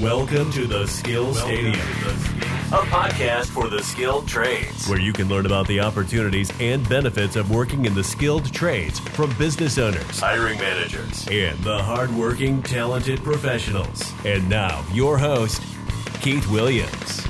Welcome to the Skill Stadium, a podcast for the skilled trades, where you can learn about the opportunities and benefits of working in the skilled trades from business owners, hiring managers, and the hardworking, talented professionals. And now, your host, Keith Williams.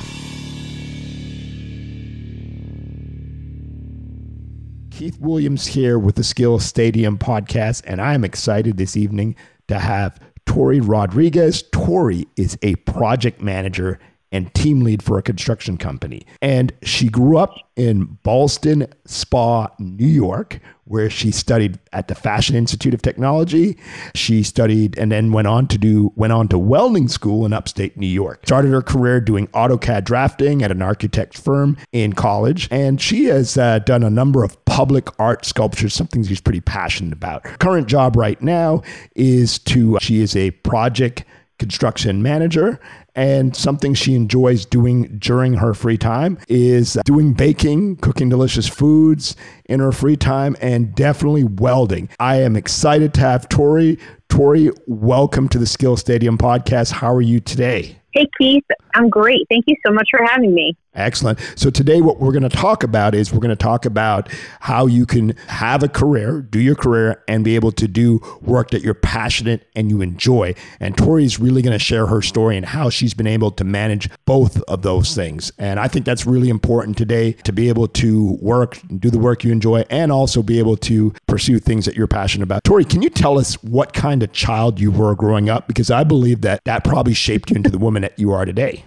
Keith Williams here with the Skill Stadium podcast, and I'm excited this evening to have Tori Rodriguez. Tori is a project manager and team lead for a construction company. And she grew up in Ballston Spa, New York, where she studied at the Fashion Institute of Technology. She studied and then went on to do went on to welding school in upstate New York. Started her career doing AutoCAD drafting at an architect firm in college, and she has uh, done a number of public art sculptures, something she's pretty passionate about. Current job right now is to she is a project construction manager and something she enjoys doing during her free time is doing baking, cooking delicious foods in her free time, and definitely welding. I am excited to have Tori. Tori, welcome to the Skill Stadium podcast. How are you today? Hey, Keith. I'm great. Thank you so much for having me. Excellent. So, today, what we're going to talk about is we're going to talk about how you can have a career, do your career, and be able to do work that you're passionate and you enjoy. And Tori is really going to share her story and how she's been able to manage both of those things. And I think that's really important today to be able to work, do the work you enjoy, and also be able to pursue things that you're passionate about. Tori, can you tell us what kind of child you were growing up? Because I believe that that probably shaped you into the woman that you are today.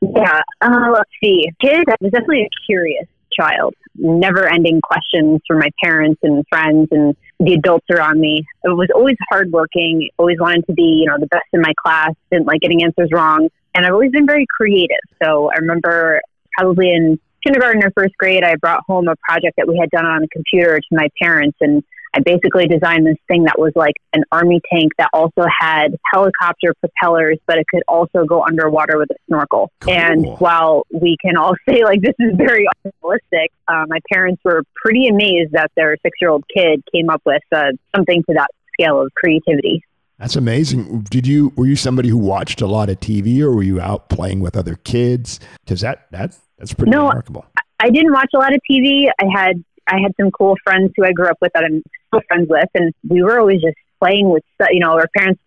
Yeah, uh, let's see. Kid, I was definitely a curious child. Never ending questions from my parents and friends and the adults around me. It was always hardworking, always wanted to be, you know, the best in my class, didn't like getting answers wrong. And I've always been very creative. So I remember probably in kindergarten or first grade, I brought home a project that we had done on a computer to my parents and I basically designed this thing that was like an army tank that also had helicopter propellers, but it could also go underwater with a snorkel. Cool. And while we can all say like this is very unrealistic, uh, my parents were pretty amazed that their six year old kid came up with uh, something to that scale of creativity. That's amazing. Did you were you somebody who watched a lot of TV, or were you out playing with other kids? Because that that that's pretty no, remarkable. I didn't watch a lot of TV. I had I had some cool friends who I grew up with that I'm still friends with, and we were always just playing with, you know, our parents.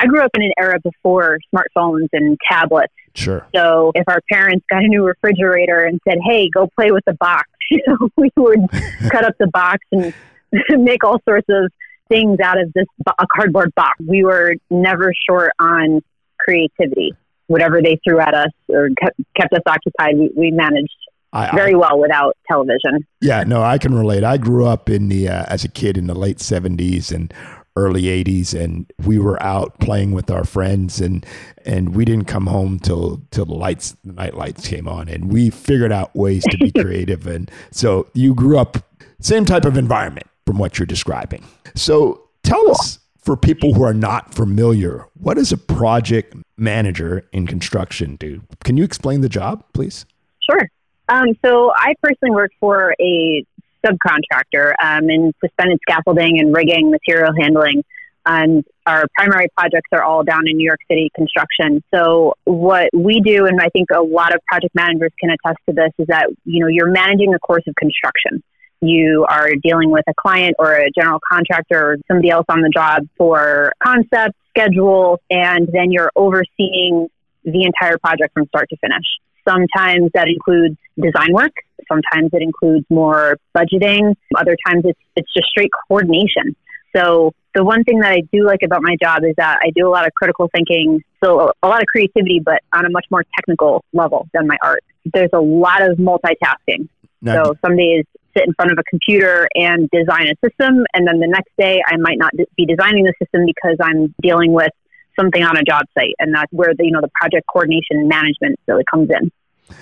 I grew up in an era before smartphones and tablets. Sure. So if our parents got a new refrigerator and said, "Hey, go play with the box," you know, we would cut up the box and make all sorts of things out of this a cardboard box. We were never short on creativity. Whatever they threw at us or kept, us occupied, we, we managed I, very well without television. Yeah, no, I can relate. I grew up in the uh, as a kid in the late seventies and early 80s and we were out playing with our friends and and we didn't come home till till the lights the night lights came on and we figured out ways to be creative and so you grew up same type of environment from what you're describing so tell us for people who are not familiar what does a project manager in construction do can you explain the job please sure um, so I personally work for a subcontractor um, in suspended scaffolding and rigging, material handling. And our primary projects are all down in New York City construction. So what we do, and I think a lot of project managers can attest to this, is that you know you're managing a course of construction. You are dealing with a client or a general contractor or somebody else on the job for concept, schedule, and then you're overseeing the entire project from start to finish. Sometimes that includes design work. Sometimes it includes more budgeting. Other times it's, it's just straight coordination. So the one thing that I do like about my job is that I do a lot of critical thinking, so a lot of creativity, but on a much more technical level than my art. There's a lot of multitasking. Now, so some days sit in front of a computer and design a system, and then the next day I might not be designing the system because I'm dealing with something on a job site, and that's where the you know the project coordination management really comes in.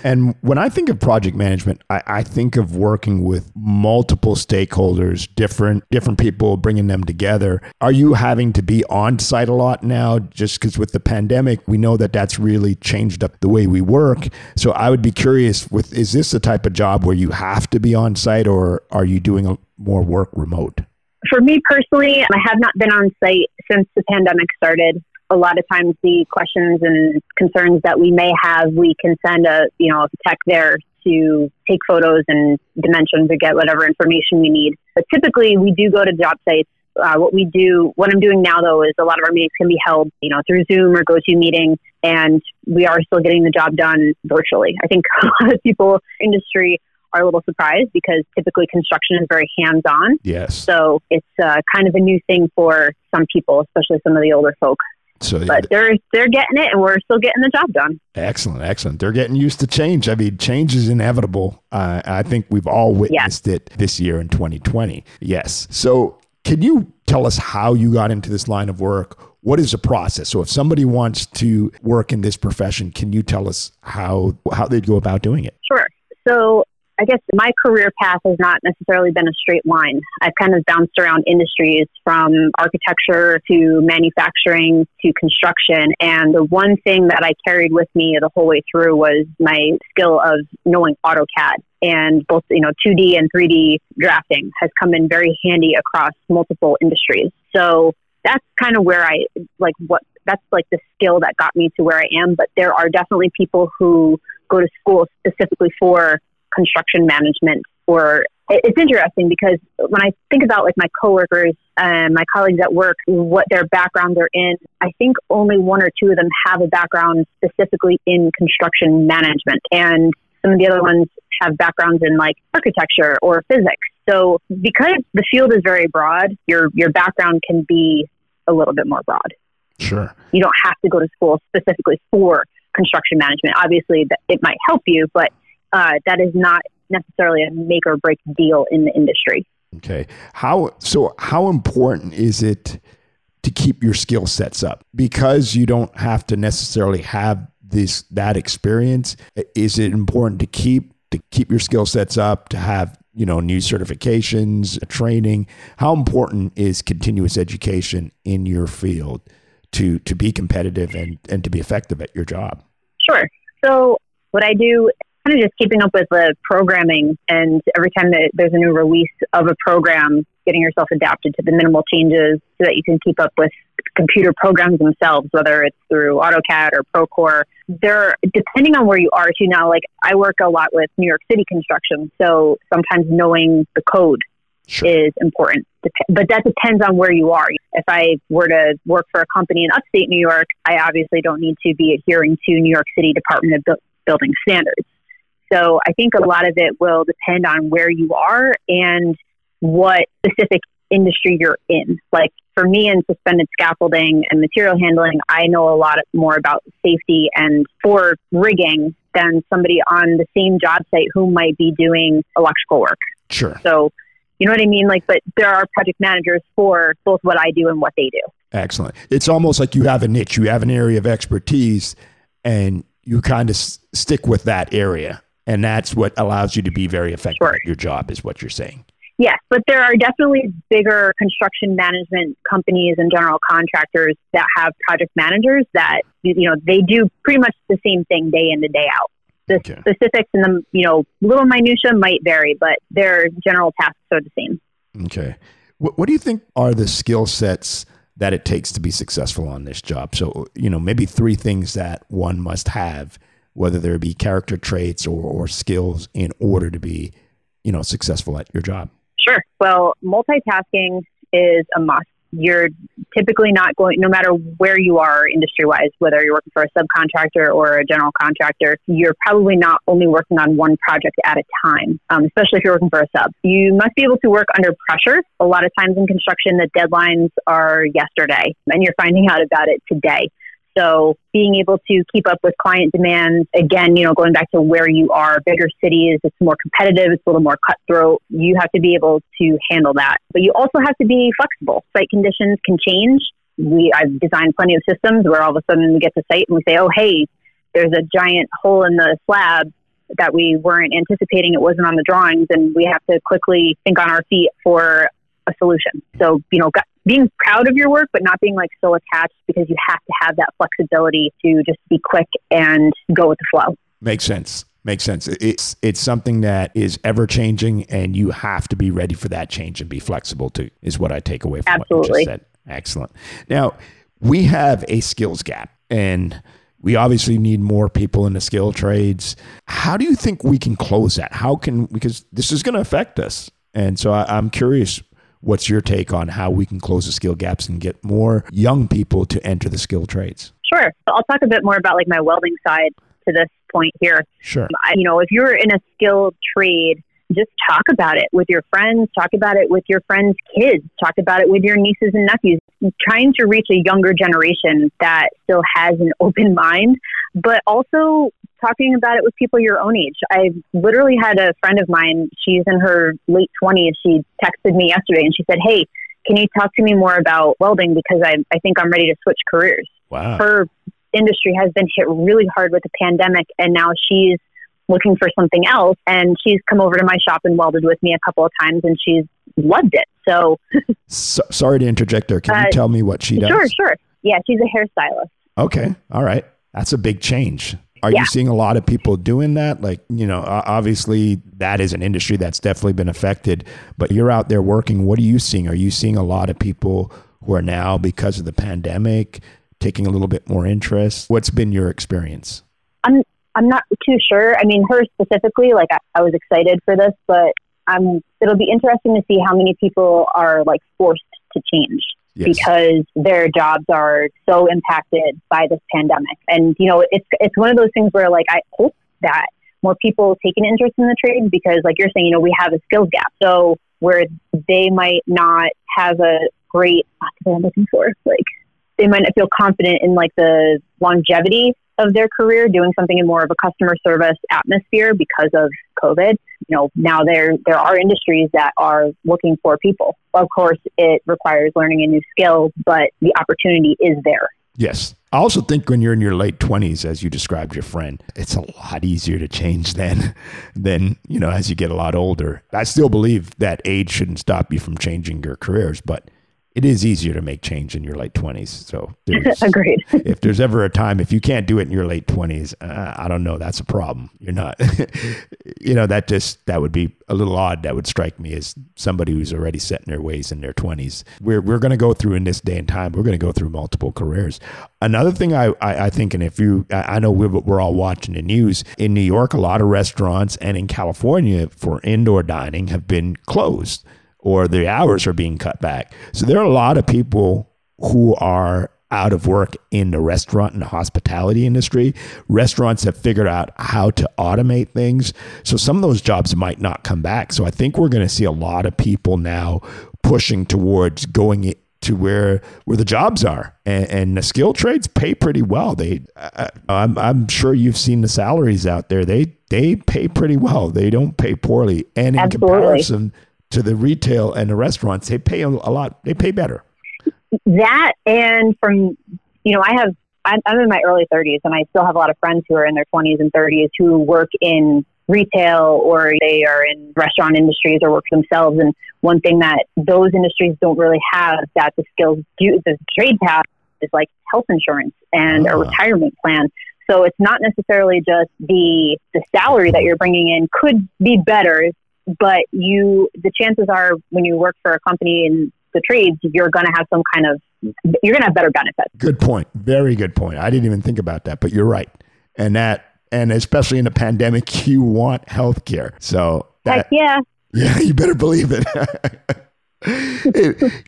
And when I think of project management, I, I, think of working with multiple stakeholders, different different people, bringing them together. Are you having to be on site a lot now? Just because with the pandemic, we know that that's really changed up the way we work. So I would be curious: with is this the type of job where you have to be on site, or are you doing more work remote? For me personally, I have not been on site since the pandemic started. A lot of times the questions and concerns that we may have, we can send a you know a tech there to take photos and dimensions or get whatever information we need. But typically, we do go to job sites. Uh, what we do, what I'm doing now though, is a lot of our meetings can be held, you know, through Zoom or GoToMeeting, and we are still getting the job done virtually. I think a lot of people industry are a little surprised because typically construction is very hands on. Yes. So it's uh, kind of a new thing for some people, especially some of the older folk. So, but they're they're getting it, and we're still getting the job done. Excellent, excellent. They're getting used to change. I mean, change is inevitable. Uh, I think we've all witnessed it this year in 2020. Yes. So, can you tell us how you got into this line of work? What is the process? So, if somebody wants to work in this profession, can you tell us how how they'd go about doing it? Sure. So, I guess my career path has not necessarily been a straight line. I've kind of bounced around industries from architecture to manufacturing to construction. And the one thing that I carried with me the whole way through was my skill of knowing AutoCAD. And both, you know, 2D and 3D drafting has come in very handy across multiple industries. So that's kind of where I like what that's like the skill that got me to where I am. But there are definitely people who go to school specifically for construction management or it's interesting because when I think about like my coworkers and my colleagues at work, what their backgrounds are in, I think only one or two of them have a background specifically in construction management. And some of the other ones have backgrounds in like architecture or physics. So because the field is very broad, your your background can be a little bit more broad. Sure. You don't have to go to school specifically for construction management. Obviously, it might help you, but uh, that is not necessarily a make or break deal in the industry. Okay. How so how important is it to keep your skill sets up? Because you don't have to necessarily have this that experience, is it important to keep to keep your skill sets up, to have, you know, new certifications, training? How important is continuous education in your field to to be competitive and and to be effective at your job? Sure. So what I do kind of just keeping up with the programming and every time that there's a new release of a program, getting yourself adapted to the minimal changes so that you can keep up with computer programs themselves, whether it's through AutoCAD or Procore. They're depending on where you are too now, like I work a lot with New York City construction, so sometimes knowing the code Sure. is important. But that depends on where you are. If I were to work for a company in upstate New York, I obviously don't need to be adhering to New York City Department of Building standards. So I think a lot of it will depend on where you are and what specific industry you're in. Like for me in suspended scaffolding and material handling, I know a lot more about safety and for rigging than somebody on the same job site who might be doing electrical work. Sure. So you know what I mean? Like, but there are project managers for both what I do and what they do. Excellent. It's almost like you have a niche, you have an area of expertise, and you kind of s- stick with that area and that's what allows you to be very effective sure. at your job is what you're saying. Yes but there are definitely bigger construction management companies and general contractors that have project managers that you know they do pretty much the same thing day in to day out. The okay. specifics and the you know little minutia might vary but their general tasks are the same. Okay. What, what do you think are the skill sets that it takes to be successful on this job? So you know maybe three things that one must have whether there be character traits or, or skills in order to be, you know, successful at your job? Sure. Well, multitasking is a must. You're typically not going, no matter where you are industry wise, whether you're working for a subcontractor or a general contractor, you're probably not only working on one project at a time, um, especially if you're working for a sub. You must be able to work under pressure. A lot of times in construction, the deadlines are yesterday, and you're finding out about it today. So being able to keep up with client demands, again, you know, going back to where you are, bigger cities, it's more competitive, it's a little more cutthroat. You have to be able to handle that. But you also have to be flexible. Site conditions can change. We I've designed plenty of systems where all of a sudden we get to site and we say, Oh, hey, there's a giant hole in the slab that we weren't anticipating it wasn't on the drawings and we have to quickly think on our feet for a solution. So, you know, being proud of your work, but not being like so attached because you have to have that flexibility to just be quick and go with the flow. Makes sense. Makes sense. It's it's something that is ever changing, and you have to be ready for that change and be flexible too. Is what I take away from Absolutely. what you just said. Excellent. Now, we have a skills gap and we obviously need more people in the skill trades. How do you think we can close that? How can, because this is going to affect us. And so I, I'm curious what's your take on how we can close the skill gaps and get more young people to enter the skill trades? Sure. I'll talk a bit more about like my welding side to this point here. Sure. I, you know, if you're in a skilled trade, just talk about it with your friends, talk about it with your friends' kids, talk about it with your nieces and nephews. Trying to reach a younger generation that still has an open mind, but also talking about it with people your own age. I literally had a friend of mine, she's in her late 20s. She texted me yesterday and she said, Hey, can you talk to me more about welding because I, I think I'm ready to switch careers. Wow. Her industry has been hit really hard with the pandemic, and now she's looking for something else. And she's come over to my shop and welded with me a couple of times, and she's loved it. So, so sorry to interject there. Can uh, you tell me what she does? Sure, sure. Yeah, she's a hairstylist. Okay, all right. That's a big change. Are yeah. you seeing a lot of people doing that? Like, you know, obviously that is an industry that's definitely been affected, but you're out there working. What are you seeing? Are you seeing a lot of people who are now, because of the pandemic, taking a little bit more interest? What's been your experience? I'm I'm not too sure. I mean, her specifically, like I, I was excited for this, but I'm. It'll be interesting to see how many people are like forced to change yes. because their jobs are so impacted by this pandemic. And you know, it's it's one of those things where like I hope that more people take an interest in the trade because, like you're saying, you know, we have a skills gap. So where they might not have a great, what I'm looking for, like they might not feel confident in like the longevity of their career doing something in more of a customer service atmosphere because of COVID. You know, now there there are industries that are looking for people. Of course, it requires learning a new skill, but the opportunity is there. Yes. I also think when you're in your late 20s, as you described your friend, it's a lot easier to change then than, you know, as you get a lot older. I still believe that age shouldn't stop you from changing your careers, but it is easier to make change in your late 20s. So, agreed. if there's ever a time, if you can't do it in your late 20s, uh, I don't know, that's a problem. You're not, you know, that just, that would be a little odd. That would strike me as somebody who's already set in their ways in their 20s. We're, we're going to go through in this day and time, we're going to go through multiple careers. Another thing I, I, I think, and if you, I know we're, we're all watching the news in New York, a lot of restaurants and in California for indoor dining have been closed or the hours are being cut back. So there are a lot of people who are out of work in the restaurant and the hospitality industry. Restaurants have figured out how to automate things. So some of those jobs might not come back. So I think we're going to see a lot of people now pushing towards going to where where the jobs are and, and the skill trades pay pretty well they uh, I'm, I'm sure you've seen the salaries out there they they pay pretty well they don't pay poorly and in Absolutely. comparison to the retail and the restaurants, they pay a, lot. They pay better. That and from you know, I have I'm, in my early 30s, and I still have a lot of friends who are in their 20s and 30s who work in retail or they are in restaurant industries or work themselves. And one thing that those industries don't really have that the skills do, the trade have is like health insurance and a ah. retirement plan. So it's not necessarily just the the salary that you're bringing in could be better but you the chances are when you work for a company in the trades you're going to have some kind of you're going to have better benefits good point very good point i didn't even think about that but you're right and that and especially in a pandemic you want health care so that, Heck yeah yeah you better believe it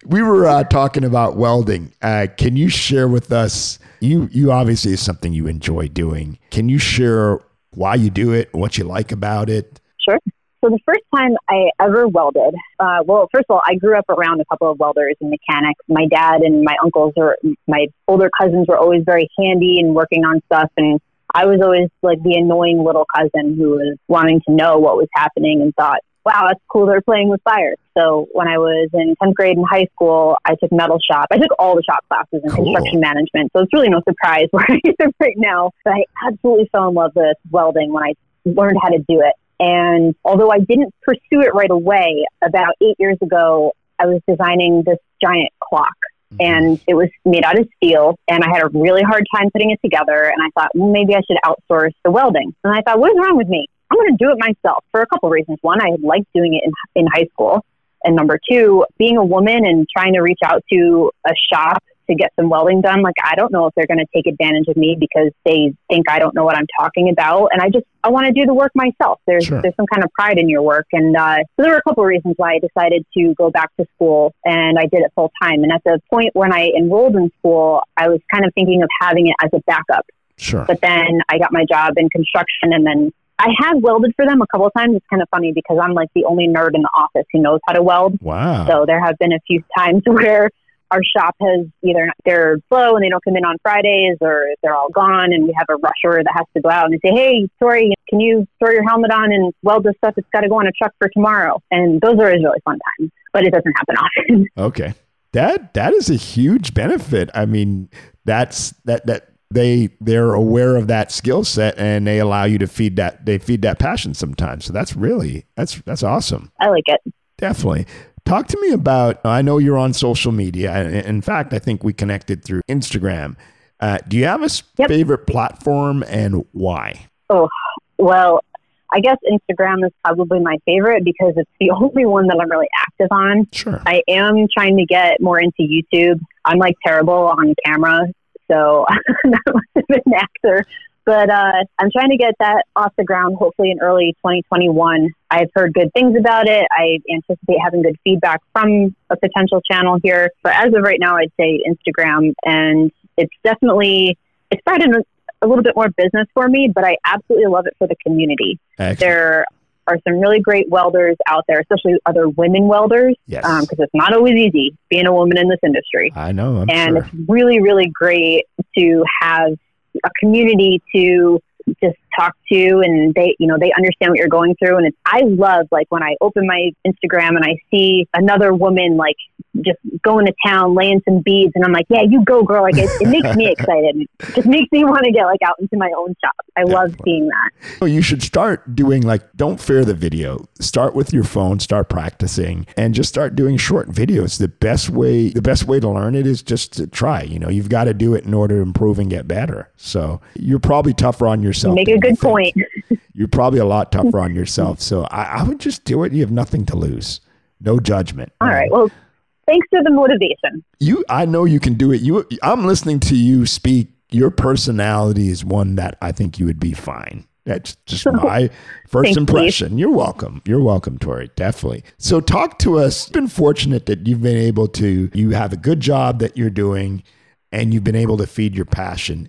we were uh, talking about welding. Uh, can you share with us? You you obviously is something you enjoy doing. Can you share why you do it, what you like about it? Sure. So the first time I ever welded, uh, well, first of all, I grew up around a couple of welders and mechanics. My dad and my uncles or my older cousins were always very handy and working on stuff, and I was always like the annoying little cousin who was wanting to know what was happening and thought, "Wow, that's cool! They're playing with fire." So when I was in tenth grade in high school, I took metal shop. I took all the shop classes in cool. construction management, so it's really no surprise where I am right now. But I absolutely fell in love with welding when I learned how to do it. And although I didn't pursue it right away, about eight years ago, I was designing this giant clock. Mm-hmm. And it was made out of steel, and I had a really hard time putting it together. And I thought, well, maybe I should outsource the welding. And I thought, what is wrong with me? I'm going to do it myself for a couple of reasons. One, I liked doing it in, in high school. And number two, being a woman and trying to reach out to a shop to get some welding done, like I don't know if they're going to take advantage of me because they think I don't know what I'm talking about, and I just I want to do the work myself. There's sure. there's some kind of pride in your work, and uh, so there were a couple of reasons why I decided to go back to school, and I did it full time. And at the point when I enrolled in school, I was kind of thinking of having it as a backup. Sure. But then I got my job in construction, and then I have welded for them a couple of times. It's kind of funny because I'm like the only nerd in the office who knows how to weld. Wow. So there have been a few times where our shop has either they're slow and they don't come in on Fridays or they're all gone and we have a rusher that has to go out and they say, Hey, Tori, can you throw your helmet on and weld this stuff? It's got to go on a truck for tomorrow. And those are always really fun times, but it doesn't happen often. Okay. That, that is a huge benefit. I mean, that's that, that, they they're aware of that skill set and they allow you to feed that they feed that passion sometimes so that's really that's that's awesome i like it definitely talk to me about i know you're on social media in fact i think we connected through instagram uh, do you have a yep. favorite platform and why oh well I guess Instagram is probably my favorite because it's the only one that I'm really active on. Sure. I am trying to get more into YouTube. I'm like terrible on camera, so I'm not much of an actor. But uh, I'm trying to get that off the ground hopefully in early 2021. I've heard good things about it. I anticipate having good feedback from a potential channel here. But as of right now, I'd say Instagram. And it's definitely, it's brought in a little bit more business for me, but I absolutely love it for the community. Excellent. There are some really great welders out there, especially other women welders. Yes. Because um, it's not always easy being a woman in this industry. I know. I'm and sure. it's really, really great to have a community to just talk to and they you know they understand what you're going through. And it's i love like when i open my instagram and i see another woman like just going to town laying some beads and i'm like yeah you go girl. Like it, it makes me excited. It just makes me want to get like out into my own shop. I yeah, love seeing that. Well, you should start doing like don't fear the video. Start with your phone start practicing and just start doing short videos. The best way the best way to learn it is just to try you know? You've got to do it in order to improve and get better. So you're probably tougher on yourself a good point you're probably a lot tougher on yourself. So I, I, would just do it. You have nothing to lose. No judgment. All right. Well, thanks for the motivation. You, I know you can do it. You, I'm listening to you speak. Your personality is one that I think you would be fine. That's just my first impression. Please. You're welcome. You're welcome, Tori. Definitely. So talk to us. You've been fortunate that you've been able to, you have a good job that you're doing and you've been able to feed your passion.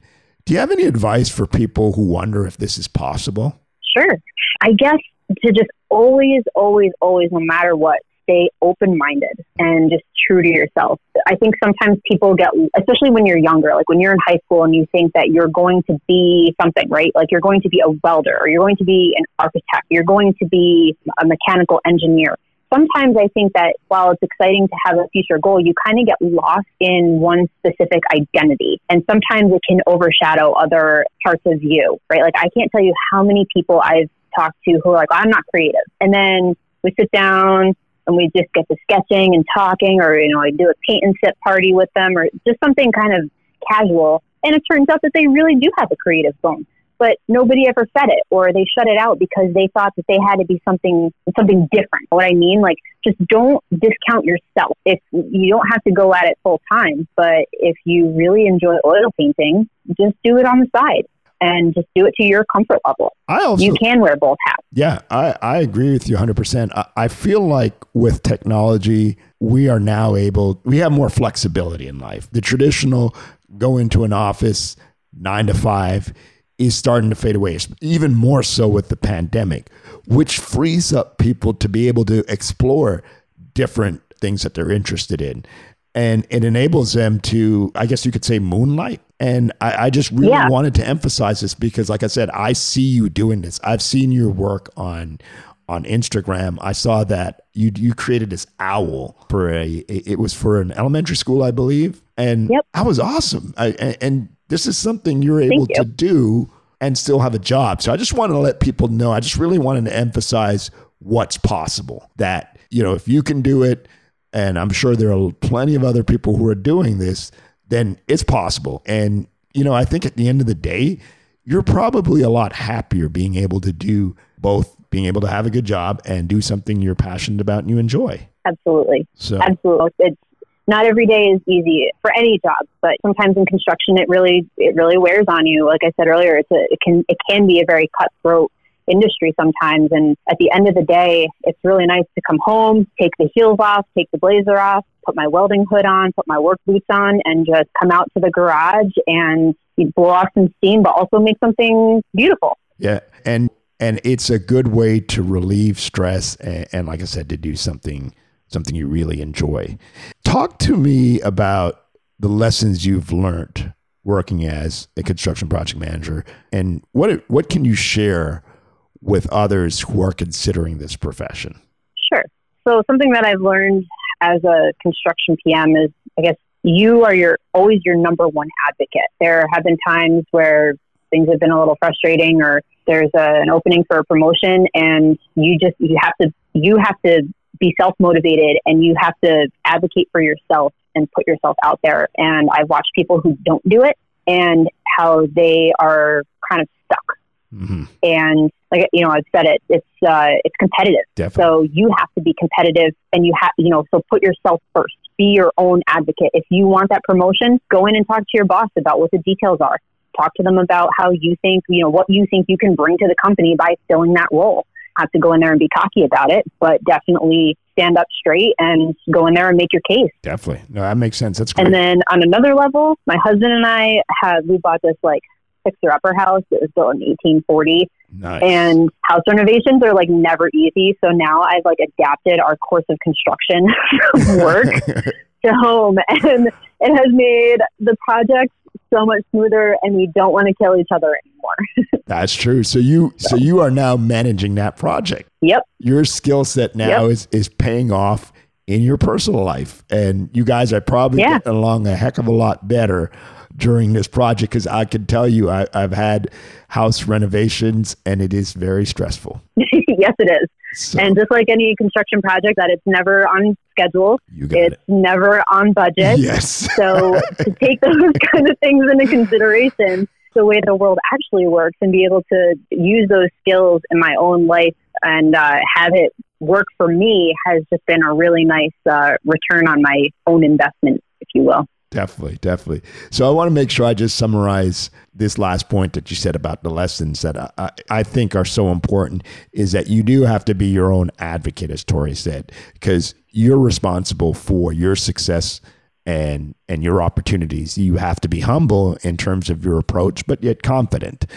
Do you have any advice for people who wonder if this is possible? Sure. I guess to just always, always, always, no matter what, stay open minded and just true to yourself. I think sometimes people get, especially when you're younger, like when you're in high school and you think that you're going to be something, right? Like you're going to be a welder or you're going to be an architect, you're going to be a mechanical engineer sometimes I think that while it's exciting to have a future goal, you kind of get lost in one specific identity. And sometimes it can overshadow other parts of you, right? Like I can't tell you how many people I've talked to who are like, oh, I'm not creative. And then we sit down and we just get to sketching and talking, or, you know, I do a paint and sip party with them, or just something kind of casual. And it turns out that they really do have a creative bone but nobody ever fed it or they shut it out because they thought that they had to be something something different. What I mean, like just don't discount yourself. If you don't have to go at it full time, but if you really enjoy oil painting, just do it on the side and just do it to your comfort level. I also, you can wear both hats. Yeah, I, I agree with you 100%. I, I feel like with technology, we are now able, we have more flexibility in life. The traditional go into an office nine to five is starting to fade away, even more so with the pandemic, which frees up people to be able to explore different things that they're interested in. And it enables them to, I guess you could say, moonlight. And I, I just really yeah. wanted to emphasize this because, like I said, I see you doing this. I've seen your work on on Instagram. I saw that you you created this owl for a it was for an elementary school, I believe, and yep. that was awesome. I, and this is something you're able you. to do and still have a job. So I just wanted to let people know. I just really wanted to emphasize what's possible. That, you know, if you can do it, and I'm sure there are plenty of other people who are doing this, then it's possible. And, you know, I think at the end of the day, you're probably a lot happier being able to do both being able to have a good job and do something you're passionate about and you enjoy. Absolutely. So absolutely. It's not every day is easy for any job, but sometimes in construction, it really it really wears on you. Like I said earlier, it's a, it can it can be a very cutthroat industry sometimes. And at the end of the day, it's really nice to come home, take the heels off, take the blazer off, put my welding hood on, put my work boots on, and just come out to the garage and blow off some steam, but also make something beautiful. Yeah, and and it's a good way to relieve stress and, and like I said, to do something something you really enjoy. Talk to me about the lessons you've learned working as a construction project manager and what what can you share with others who are considering this profession? Sure. So something that I've learned as a construction PM is I guess you are your always your number one advocate. There have been times where things have been a little frustrating or there's a, an opening for a promotion and you just you have to you have to be self motivated and you have to advocate for yourself and put yourself out there. And I've watched people who don't do it and how they are kind of stuck. Mm-hmm. And like you know, I've said it. It's uh, it's competitive. Definitely. So you have to be competitive, and you have you know. So put yourself first. Be your own advocate. If you want that promotion, go in and talk to your boss about what the details are. Talk to them about how you think you know what you think you can bring to the company by filling that role have to go in there and be cocky about it, but definitely stand up straight and go in there and make your case. Definitely. No, that makes sense. That's great. And then on another level, my husband and I have, we bought this like fixer upper house. It was built in 1840. Nice. And house renovations are like never easy. So now I've like adapted our course of construction work to home and it has made the project so much smoother and we don't want to kill each other anymore. That's true. So you so you are now managing that project. Yep. Your skill set now yep. is is paying off in your personal life and you guys are probably yeah. getting along a heck of a lot better during this project because I can tell you I, have had house renovations and it is very stressful. yes, it is. So, and just like any construction project, that it's never on schedule. You it's it. never on budget. Yes. so to take those kind of things into consideration, the way the world actually works, and be able to use those skills in my own life and uh, have it work for me has just been a really nice uh, return on my own investment, if you will. Definitely, definitely. So I want to make sure I just summarize this last point that you said about the lessons that I, I think are so important is that you do have to be your own advocate, as Tori said, because you're responsible for your success and and your opportunities. You have to be humble in terms of your approach, but yet confident.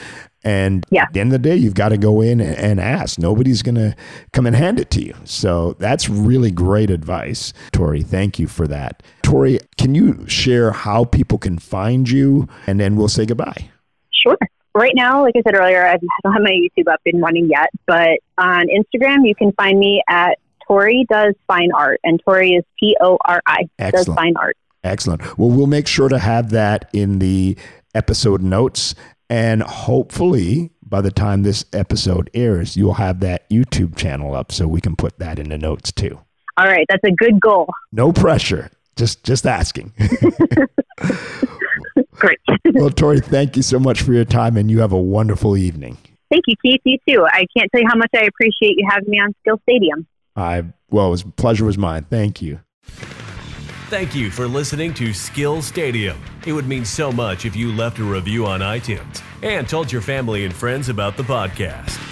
And yeah. at the end of the day, you've got to go in and ask. Nobody's going to come and hand it to you. So that's really great advice, Tori. Thank you for that. Tori, can you share how people can find you? And then we'll say goodbye. Sure. Right now, like I said earlier, I don't have my YouTube up and running yet, but on Instagram, you can find me at Tori Does Fine Art. And Tori is T O R I, Does Fine Art. Excellent. Well, we'll make sure to have that in the episode notes. And hopefully, by the time this episode airs, you'll have that YouTube channel up so we can put that in the notes too. All right, that's a good goal. No pressure. Just just asking. Great. well, Tori, thank you so much for your time and you have a wonderful evening. Thank you, Keith. You too. I can't tell you how much I appreciate you having me on Skill Stadium. I well, it was pleasure was mine. Thank you. Thank you for listening to Skill Stadium. It would mean so much if you left a review on iTunes and told your family and friends about the podcast.